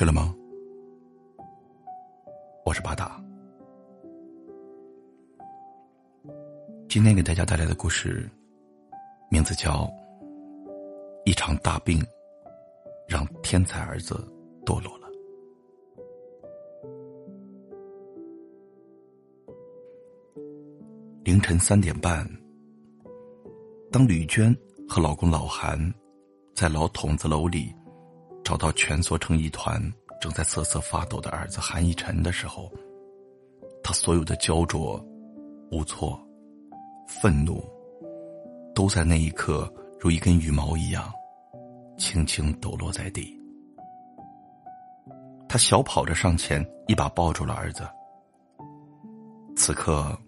睡了吗？我是巴达。今天给大家带来的故事，名字叫《一场大病让天才儿子堕落了》。凌晨三点半，当吕娟和老公老韩在老筒子楼里。找到蜷缩成一团、正在瑟瑟发抖的儿子韩一晨的时候，他所有的焦灼、无措、愤怒，都在那一刻如一根羽毛一样，轻轻抖落在地。他小跑着上前，一把抱住了儿子。此刻，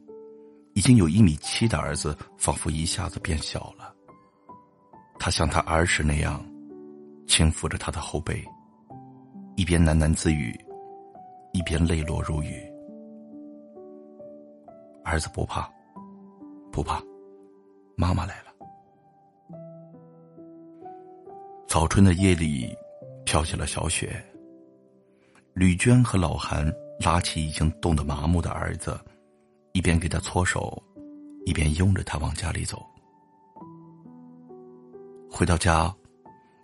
已经有一米七的儿子仿佛一下子变小了。他像他儿时那样。轻抚着他的后背，一边喃喃自语，一边泪落如雨。儿子不怕，不怕，妈妈来了。早春的夜里，飘起了小雪。吕娟和老韩拉起已经冻得麻木的儿子，一边给他搓手，一边拥着他往家里走。回到家。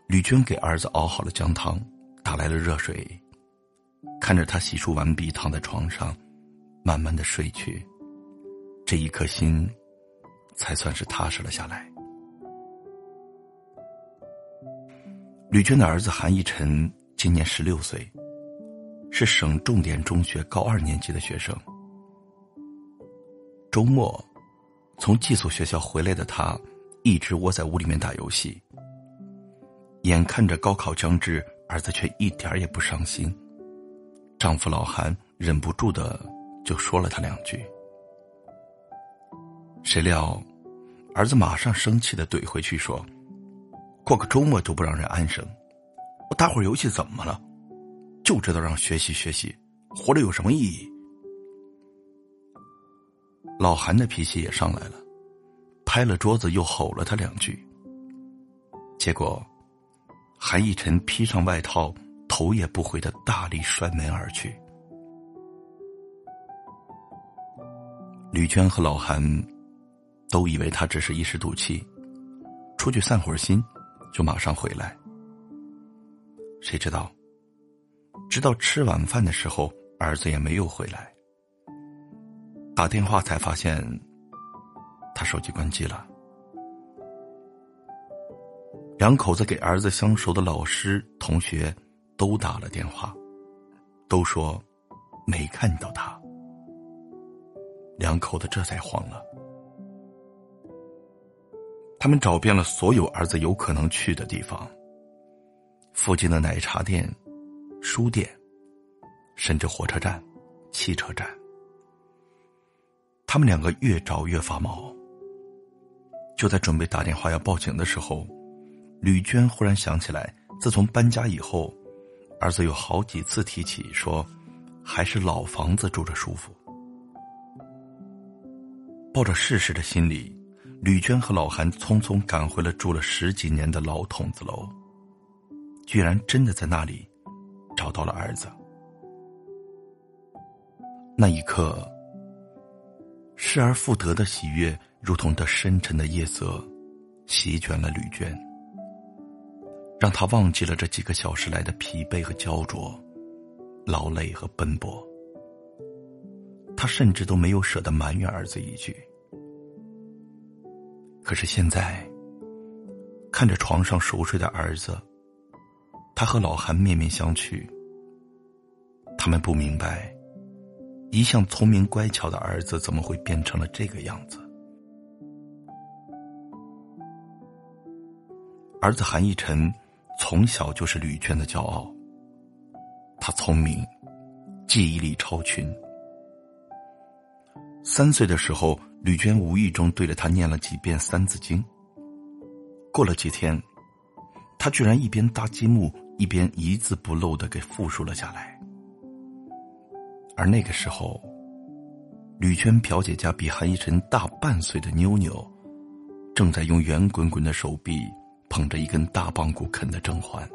吕娟给儿子熬好了姜汤，打来了热水，看着他洗漱完毕，躺在床上，慢慢的睡去，这一颗心，才算是踏实了下来。吕娟的儿子韩一晨今年十六岁，是省重点中学高二年级的学生。周末，从寄宿学校回来的他，一直窝在屋里面打游戏。眼看着高考将至，儿子却一点也不伤心。丈夫老韩忍不住的就说了他两句，谁料，儿子马上生气的怼回去说：“过个周末都不让人安生，我打会儿游戏怎么了？就知道让学习学习，活着有什么意义？”老韩的脾气也上来了，拍了桌子又吼了他两句，结果。韩逸晨披上外套，头也不回的大力摔门而去。吕娟和老韩都以为他只是一时赌气，出去散会儿心，就马上回来。谁知道，直到吃晚饭的时候，儿子也没有回来。打电话才发现，他手机关机了。两口子给儿子相熟的老师、同学都打了电话，都说没看到他。两口子这才慌了，他们找遍了所有儿子有可能去的地方，附近的奶茶店、书店，甚至火车站、汽车站。他们两个越找越发毛，就在准备打电话要报警的时候。吕娟忽然想起来，自从搬家以后，儿子有好几次提起说，还是老房子住着舒服。抱着试试的心理，吕娟和老韩匆匆赶回了住了十几年的老筒子楼，居然真的在那里找到了儿子。那一刻，失而复得的喜悦，如同这深沉的夜色，席卷了吕娟。让他忘记了这几个小时来的疲惫和焦灼，劳累和奔波。他甚至都没有舍得埋怨儿子一句。可是现在，看着床上熟睡的儿子，他和老韩面面相觑。他们不明白，一向聪明乖巧的儿子怎么会变成了这个样子。儿子韩逸晨。从小就是吕娟的骄傲。他聪明，记忆力超群。三岁的时候，吕娟无意中对着他念了几遍《三字经》。过了几天，他居然一边搭积木，一边一字不漏的给复述了下来。而那个时候，吕娟表姐家比韩一晨大半岁的妞妞，正在用圆滚滚的手臂。捧着一根大棒骨啃的甄嬛，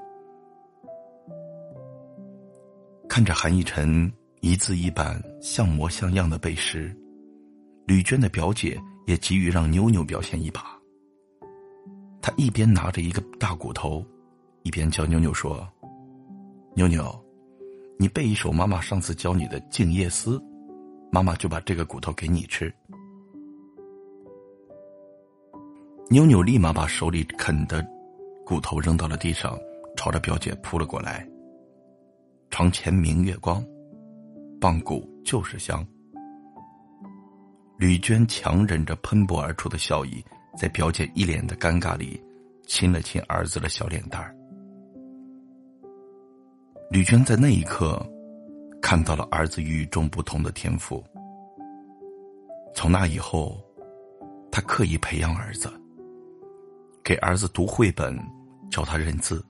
看着韩逸晨一字一板、像模像样的背诗，吕娟的表姐也急于让妞妞表现一把。她一边拿着一个大骨头，一边教妞妞说：“妞妞，你背一首妈妈上次教你的《静夜思》，妈妈就把这个骨头给你吃。”妞妞立马把手里啃的骨头扔到了地上，朝着表姐扑了过来。床前明月光，棒骨就是香。吕娟强忍着喷薄而出的笑意，在表姐一脸的尴尬里，亲了亲儿子的小脸蛋儿。吕娟在那一刻，看到了儿子与众不同的天赋。从那以后，她刻意培养儿子。给儿子读绘本，教他认字。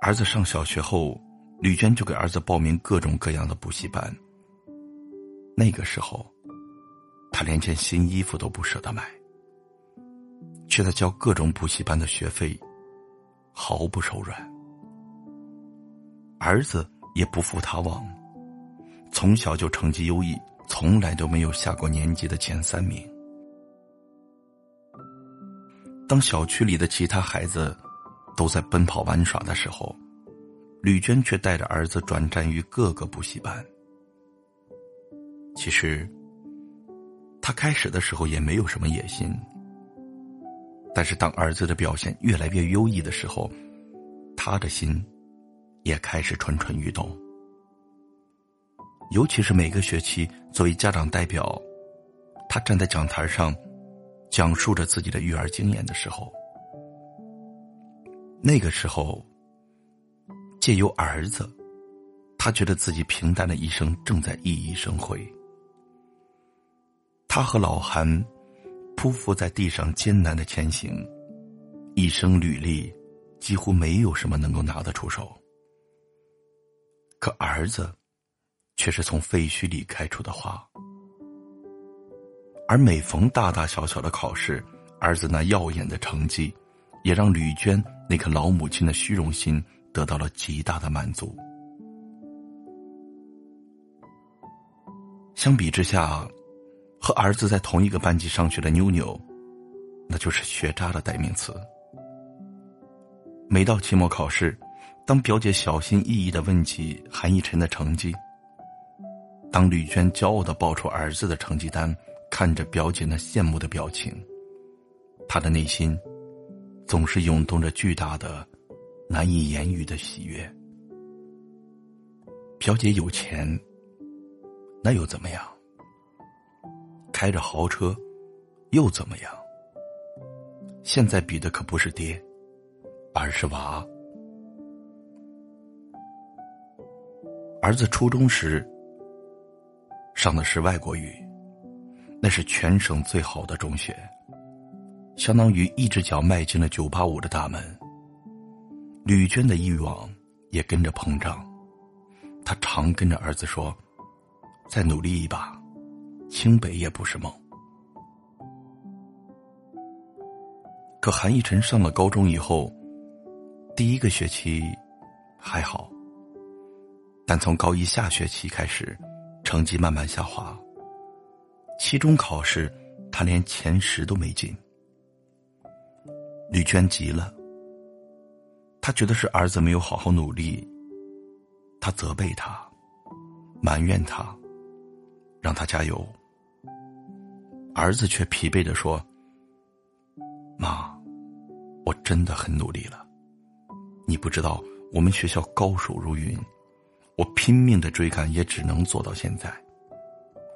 儿子上小学后，吕娟就给儿子报名各种各样的补习班。那个时候，他连件新衣服都不舍得买，却在交各种补习班的学费，毫不手软。儿子也不负他望，从小就成绩优异，从来都没有下过年级的前三名。当小区里的其他孩子都在奔跑玩耍的时候，吕娟却带着儿子转战于各个补习班。其实，他开始的时候也没有什么野心，但是当儿子的表现越来越优异的时候，他的心也开始蠢蠢欲动。尤其是每个学期作为家长代表，他站在讲台上。讲述着自己的育儿经验的时候，那个时候，借由儿子，他觉得自己平淡的一生正在熠熠生辉。他和老韩匍匐在地上艰难的前行，一生履历几乎没有什么能够拿得出手。可儿子，却是从废墟里开出的花。而每逢大大小小的考试，儿子那耀眼的成绩，也让吕娟那颗老母亲的虚荣心得到了极大的满足。相比之下，和儿子在同一个班级上学的妞妞，那就是学渣的代名词。每到期末考试，当表姐小心翼翼的问起韩逸晨的成绩，当吕娟骄傲的报出儿子的成绩单。看着表姐那羡慕的表情，他的内心总是涌动着巨大的、难以言喻的喜悦。表姐有钱，那又怎么样？开着豪车，又怎么样？现在比的可不是爹，而是娃。儿子初中时上的是外国语。那是全省最好的中学，相当于一只脚迈进了九八五的大门。吕娟的欲望也跟着膨胀，她常跟着儿子说：“再努力一把，清北也不是梦。”可韩逸晨上了高中以后，第一个学期还好，但从高一下学期开始，成绩慢慢下滑。期中考试，他连前十都没进。吕娟急了，他觉得是儿子没有好好努力，他责备他，埋怨他，让他加油。儿子却疲惫的说：“妈，我真的很努力了，你不知道我们学校高手如云，我拼命的追赶，也只能做到现在。”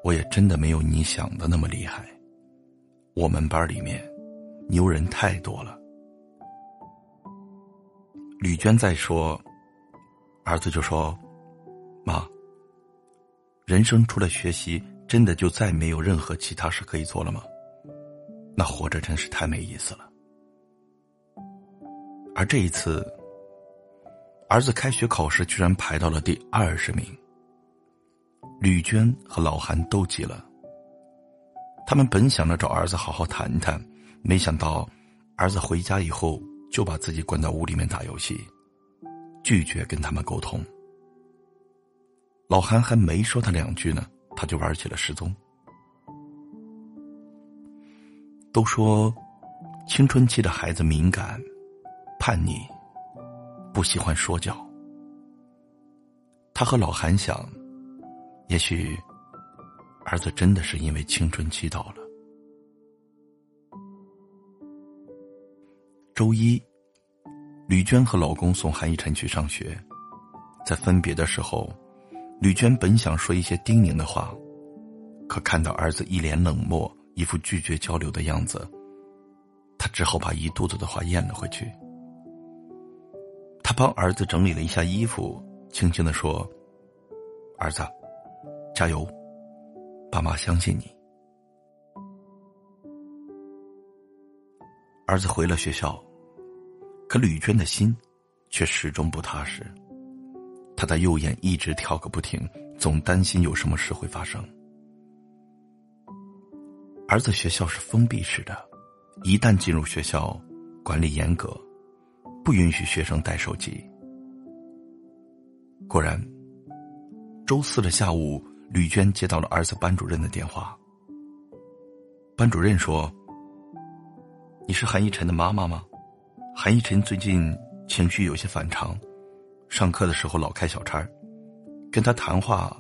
我也真的没有你想的那么厉害。我们班里面牛人太多了。吕娟在说，儿子就说：“妈，人生除了学习，真的就再没有任何其他事可以做了吗？那活着真是太没意思了。”而这一次，儿子开学考试居然排到了第二十名。吕娟和老韩都急了。他们本想着找儿子好好谈谈，没想到儿子回家以后就把自己关到屋里面打游戏，拒绝跟他们沟通。老韩还没说他两句呢，他就玩起了失踪。都说，青春期的孩子敏感、叛逆，不喜欢说教。他和老韩想，也许儿子真的是因为青春期到了。周一，吕娟和老公送韩一晨去上学，在分别的时候，吕娟本想说一些叮咛的话，可看到儿子一脸冷漠。一副拒绝交流的样子，她只好把一肚子的话咽了回去。他帮儿子整理了一下衣服，轻轻的说：“儿子，加油，爸妈相信你。”儿子回了学校，可吕娟的心却始终不踏实。他的右眼一直跳个不停，总担心有什么事会发生。儿子学校是封闭式的，一旦进入学校，管理严格，不允许学生带手机。果然，周四的下午，吕娟接到了儿子班主任的电话。班主任说：“你是韩一晨的妈妈吗？韩一晨最近情绪有些反常，上课的时候老开小差，跟他谈话，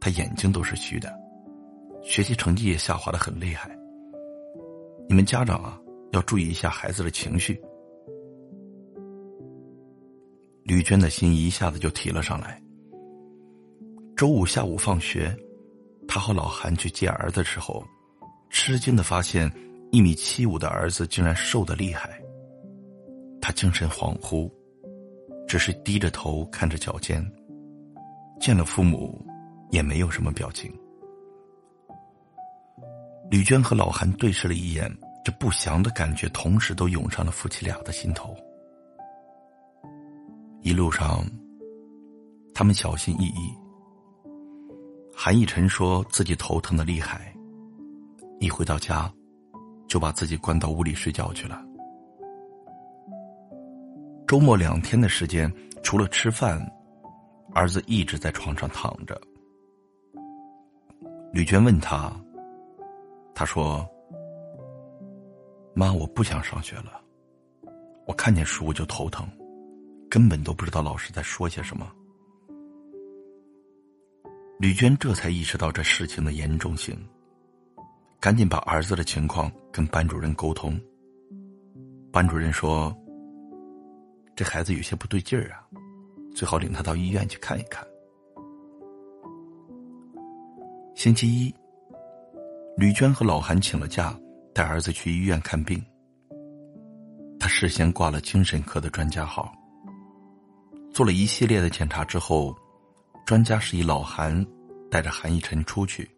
他眼睛都是虚的。”学习成绩也下滑的很厉害。你们家长啊，要注意一下孩子的情绪。吕娟的心一下子就提了上来。周五下午放学，他和老韩去接儿子的时候，吃惊的发现一米七五的儿子竟然瘦的厉害。他精神恍惚，只是低着头看着脚尖，见了父母，也没有什么表情。吕娟和老韩对视了一眼，这不祥的感觉同时都涌上了夫妻俩的心头。一路上，他们小心翼翼。韩逸晨说自己头疼的厉害，一回到家，就把自己关到屋里睡觉去了。周末两天的时间，除了吃饭，儿子一直在床上躺着。吕娟问他。他说：“妈，我不想上学了。我看见书我就头疼，根本都不知道老师在说些什么。”吕娟这才意识到这事情的严重性，赶紧把儿子的情况跟班主任沟通。班主任说：“这孩子有些不对劲儿啊，最好领他到医院去看一看。”星期一。吕娟和老韩请了假，带儿子去医院看病。他事先挂了精神科的专家号。做了一系列的检查之后，专家示意老韩带着韩一晨出去。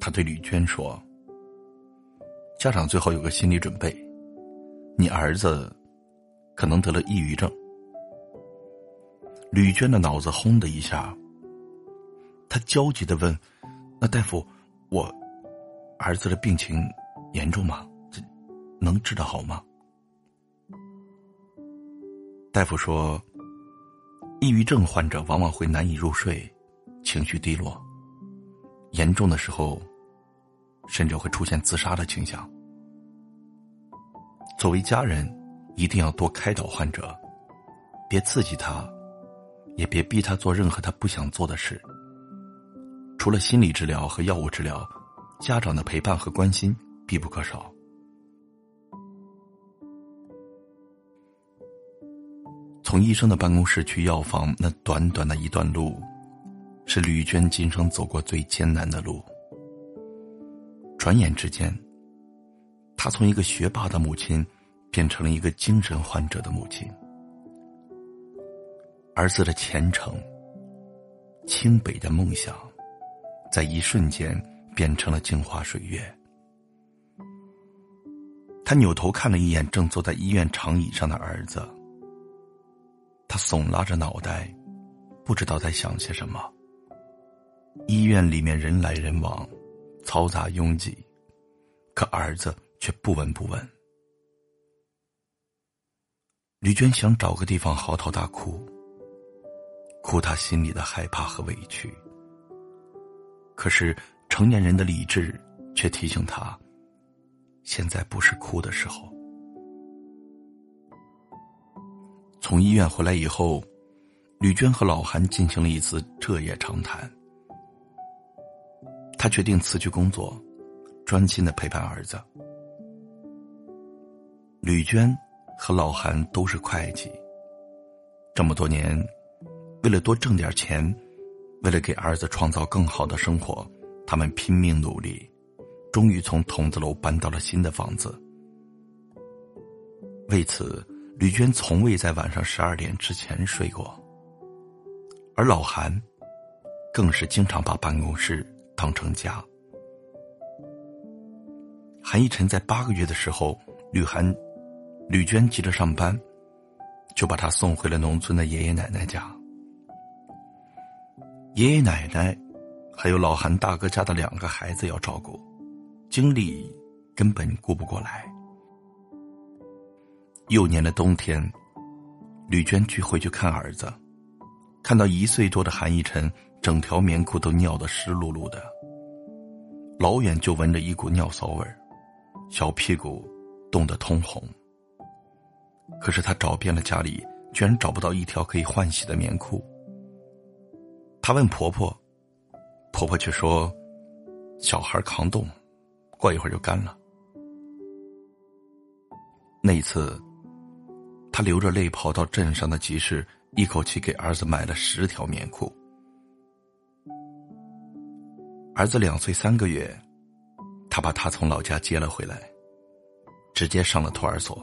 他对吕娟说：“家长最好有个心理准备，你儿子可能得了抑郁症。”吕娟的脑子轰的一下，他焦急的问：“那大夫，我？”儿子的病情严重吗？这能治得好吗？大夫说，抑郁症患者往往会难以入睡，情绪低落，严重的时候，甚至会出现自杀的倾向。作为家人，一定要多开导患者，别刺激他，也别逼他做任何他不想做的事。除了心理治疗和药物治疗。家长的陪伴和关心必不可少。从医生的办公室去药房，那短短的一段路，是吕娟今生走过最艰难的路。转眼之间，她从一个学霸的母亲，变成了一个精神患者的母亲。儿子的前程、清北的梦想，在一瞬间。变成了镜花水月。他扭头看了一眼正坐在医院长椅上的儿子，他耸拉着脑袋，不知道在想些什么。医院里面人来人往，嘈杂拥挤，可儿子却不闻不问。吕娟想找个地方嚎啕大哭，哭他心里的害怕和委屈。可是成年人的理智却提醒他，现在不是哭的时候。从医院回来以后，吕娟和老韩进行了一次彻夜长谈。他决定辞去工作，专心的陪伴儿子。吕娟和老韩都是会计，这么多年，为了多挣点钱，为了给儿子创造更好的生活，他们拼命努力，终于从筒子楼搬到了新的房子。为此。吕娟从未在晚上十二点之前睡过，而老韩更是经常把办公室当成家。韩一晨在八个月的时候，吕涵、吕娟急着上班，就把他送回了农村的爷爷奶奶家。爷爷奶奶还有老韩大哥家的两个孩子要照顾，精力根本顾不过来。幼年的冬天，吕娟去回去看儿子，看到一岁多的韩一晨，整条棉裤都尿得湿漉漉的，老远就闻着一股尿骚味，小屁股冻得通红。可是他找遍了家里，居然找不到一条可以换洗的棉裤。他问婆婆，婆婆却说：“小孩扛冻，过一会儿就干了。”那一次。他流着泪跑到镇上的集市，一口气给儿子买了十条棉裤。儿子两岁三个月，他把他从老家接了回来，直接上了托儿所。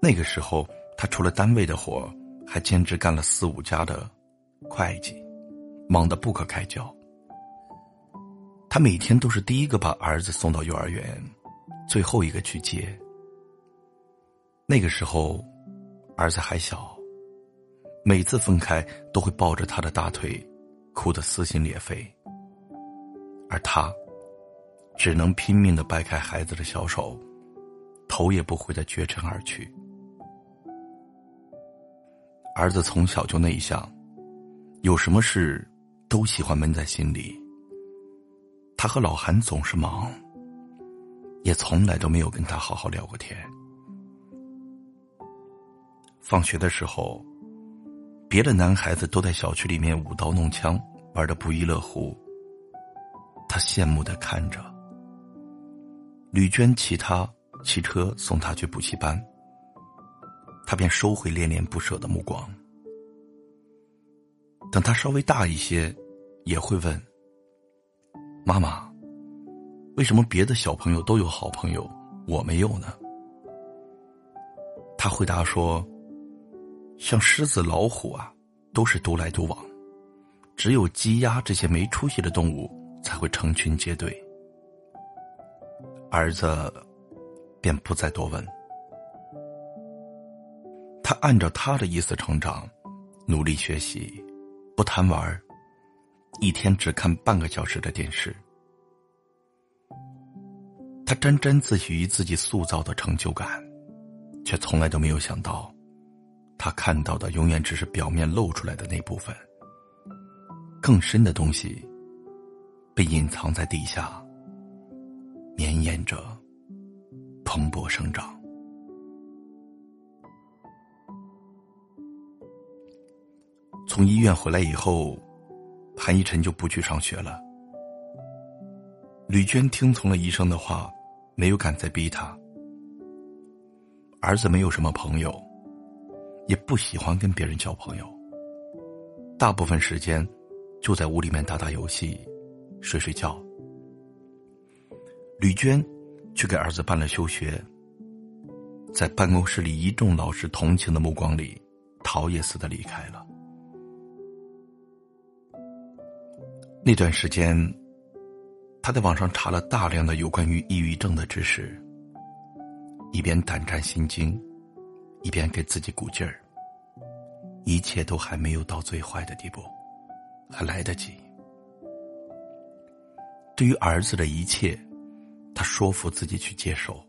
那个时候，他除了单位的活，还兼职干了四五家的会计，忙得不可开交。他每天都是第一个把儿子送到幼儿园，最后一个去接。那个时候，儿子还小，每次分开都会抱着他的大腿，哭得撕心裂肺。而他，只能拼命的掰开孩子的小手，头也不回的绝尘而去。儿子从小就内向，有什么事都喜欢闷在心里。他和老韩总是忙，也从来都没有跟他好好聊过天。放学的时候，别的男孩子都在小区里面舞刀弄枪，玩的不亦乐乎。他羡慕的看着。吕娟骑他骑车送他去补习班，他便收回恋恋不舍的目光。等他稍微大一些，也会问：“妈妈，为什么别的小朋友都有好朋友，我没有呢？”他回答说。像狮子、老虎啊，都是独来独往，只有鸡鸭这些没出息的动物才会成群结队。儿子便不再多问，他按照他的意思成长，努力学习，不贪玩一天只看半个小时的电视。他沾沾自喜于自己塑造的成就感，却从来都没有想到。他看到的永远只是表面露出来的那部分，更深的东西被隐藏在地下，绵延着，蓬勃生长。从医院回来以后，韩一晨就不去上学了。吕娟听从了医生的话，没有敢再逼他。儿子没有什么朋友。也不喜欢跟别人交朋友，大部分时间就在屋里面打打游戏、睡睡觉。吕娟去给儿子办了休学，在办公室里一众老师同情的目光里，逃也似的离开了。那段时间，他在网上查了大量的有关于抑郁症的知识，一边胆战心惊。一边给自己鼓劲儿，一切都还没有到最坏的地步，还来得及。对于儿子的一切，他说服自己去接受，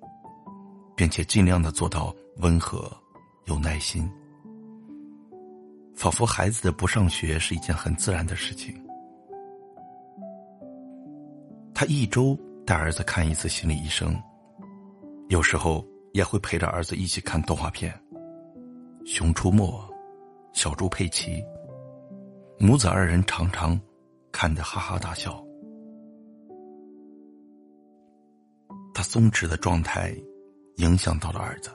并且尽量的做到温和、有耐心。仿佛孩子的不上学是一件很自然的事情。他一周带儿子看一次心理医生，有时候也会陪着儿子一起看动画片，《熊出没》《小猪佩奇》，母子二人常常看得哈哈大笑。他松弛的状态影响到了儿子。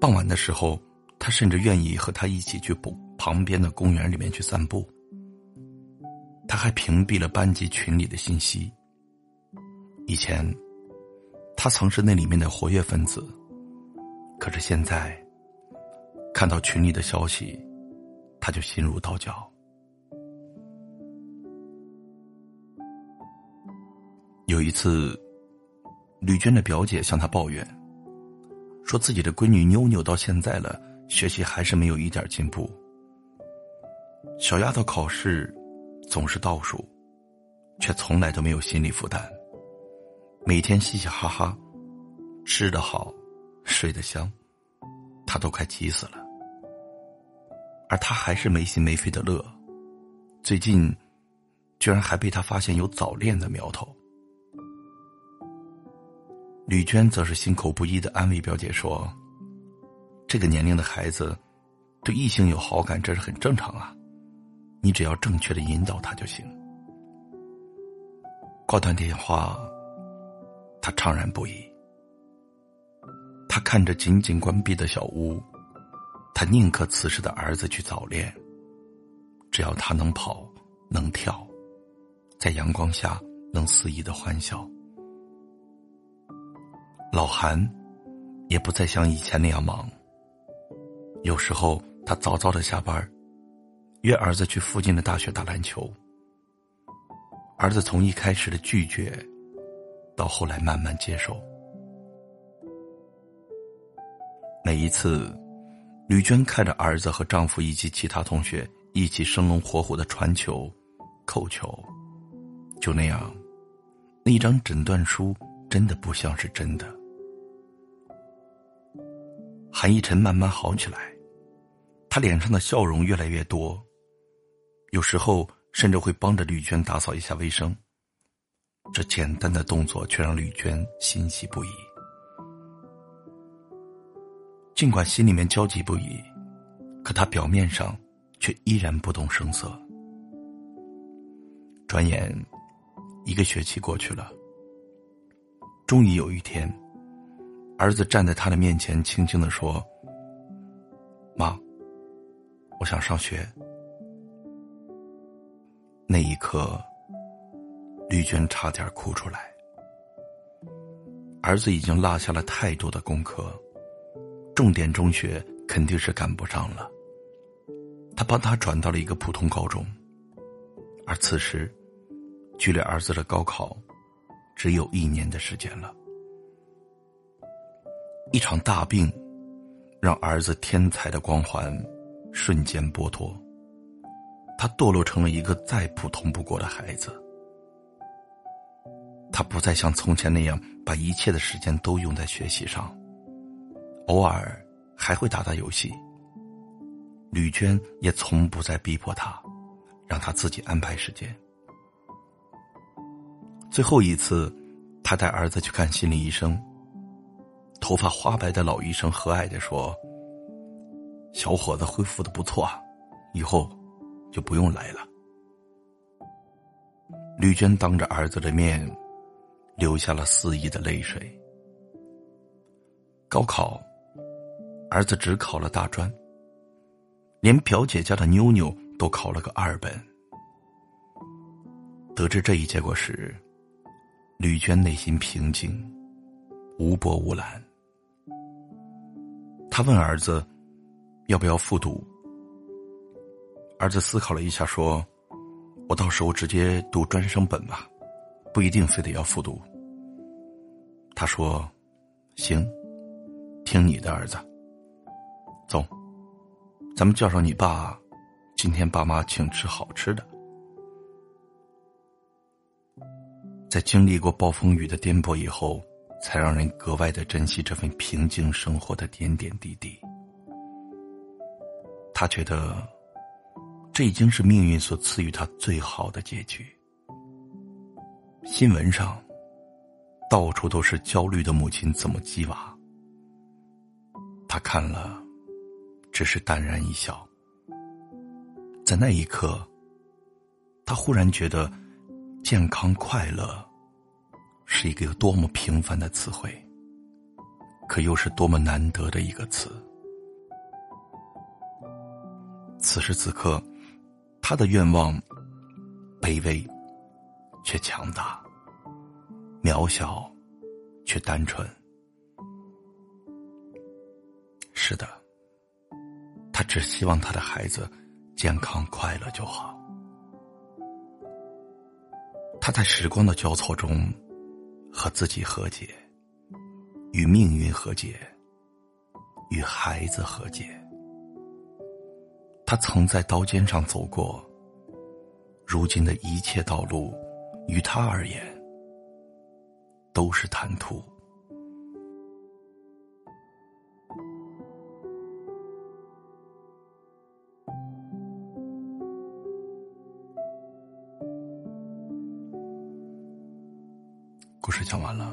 傍晚的时候，他甚至愿意和他一起去不旁边的公园里面去散步。他还屏蔽了班级群里的信息。以前，他曾是那里面的活跃分子，可是现在，看到群里的消息，他就心如刀绞。有一次。吕娟的表姐向她抱怨，说自己的闺女妞妞到现在了，学习还是没有一点进步。小丫头考试总是倒数，却从来都没有心理负担，每天嘻嘻哈哈，吃得好，睡得香，她都快急死了。而她还是没心没肺的乐，最近，居然还被她发现有早恋的苗头。吕娟则是心口不一的安慰表姐说：“这个年龄的孩子，对异性有好感，这是很正常啊，你只要正确的引导他就行。”挂断电话，怅然不已。他看着紧紧关闭的小屋，他宁可此时的儿子去早恋，只要他能跑能跳，在阳光下能肆意的欢笑。老韩也不再像以前那样忙。有时候他早早的下班，约儿子去附近的大学打篮球。儿子从一开始的拒绝，到后来慢慢接受。每一次，吕娟看着儿子和丈夫以及其他同学一起生龙活虎的传球、扣球，就那样，那张诊断书真的不像是真的。韩一晨慢慢好起来，他脸上的笑容越来越多，有时候甚至会帮着吕娟打扫一下卫生。这简单的动作却让吕娟欣喜不已。尽管心里面焦急不已，可他表面上却依然不动声色。转眼，一个学期过去了，终于有一天。儿子站在他的面前，轻轻的说：“妈，我想上学。”那一刻，绿娟差点哭出来。儿子已经落下了太多的功课，重点中学肯定是赶不上了。他帮他转到了一个普通高中，而此时，距离儿子的高考，只有一年的时间了。一场大病，让儿子天才的光环瞬间剥夺，他堕落成了一个再普通不过的孩子。他不再像从前那样把一切的时间都用在学习上，偶尔还会打打游戏。吕娟也从不再逼迫他，让他自己安排时间。最后一次，他带儿子去看心理医生。头发花白的老医生和蔼的说：“小伙子恢复的不错，以后就不用来了。”吕娟当着儿子的面，流下了肆意的泪水。高考，儿子只考了大专，连表姐家的妞妞都考了个二本。得知这一结果时，吕娟内心平静，无波无澜。他问儿子：“要不要复读？”儿子思考了一下，说：“我到时候直接读专升本吧，不一定非得要复读。”他说：“行，听你的，儿子。走，咱们叫上你爸，今天爸妈请吃好吃的。”在经历过暴风雨的颠簸以后。才让人格外的珍惜这份平静生活的点点滴滴。他觉得这已经是命运所赐予他最好的结局。新闻上到处都是焦虑的母亲怎么鸡娃，他看了，只是淡然一笑。在那一刻，他忽然觉得，健康快乐是一个有多么平凡的词汇，可又是多么难得的一个词。此时此刻，他的愿望卑微却强大，渺小却单纯。是的，他只希望他的孩子健康快乐就好。他在时光的交错中和自己和解，与命运和解，与孩子和解。他曾在刀尖上走过，如今的一切道路，于他而言都是坦途。故事讲完了，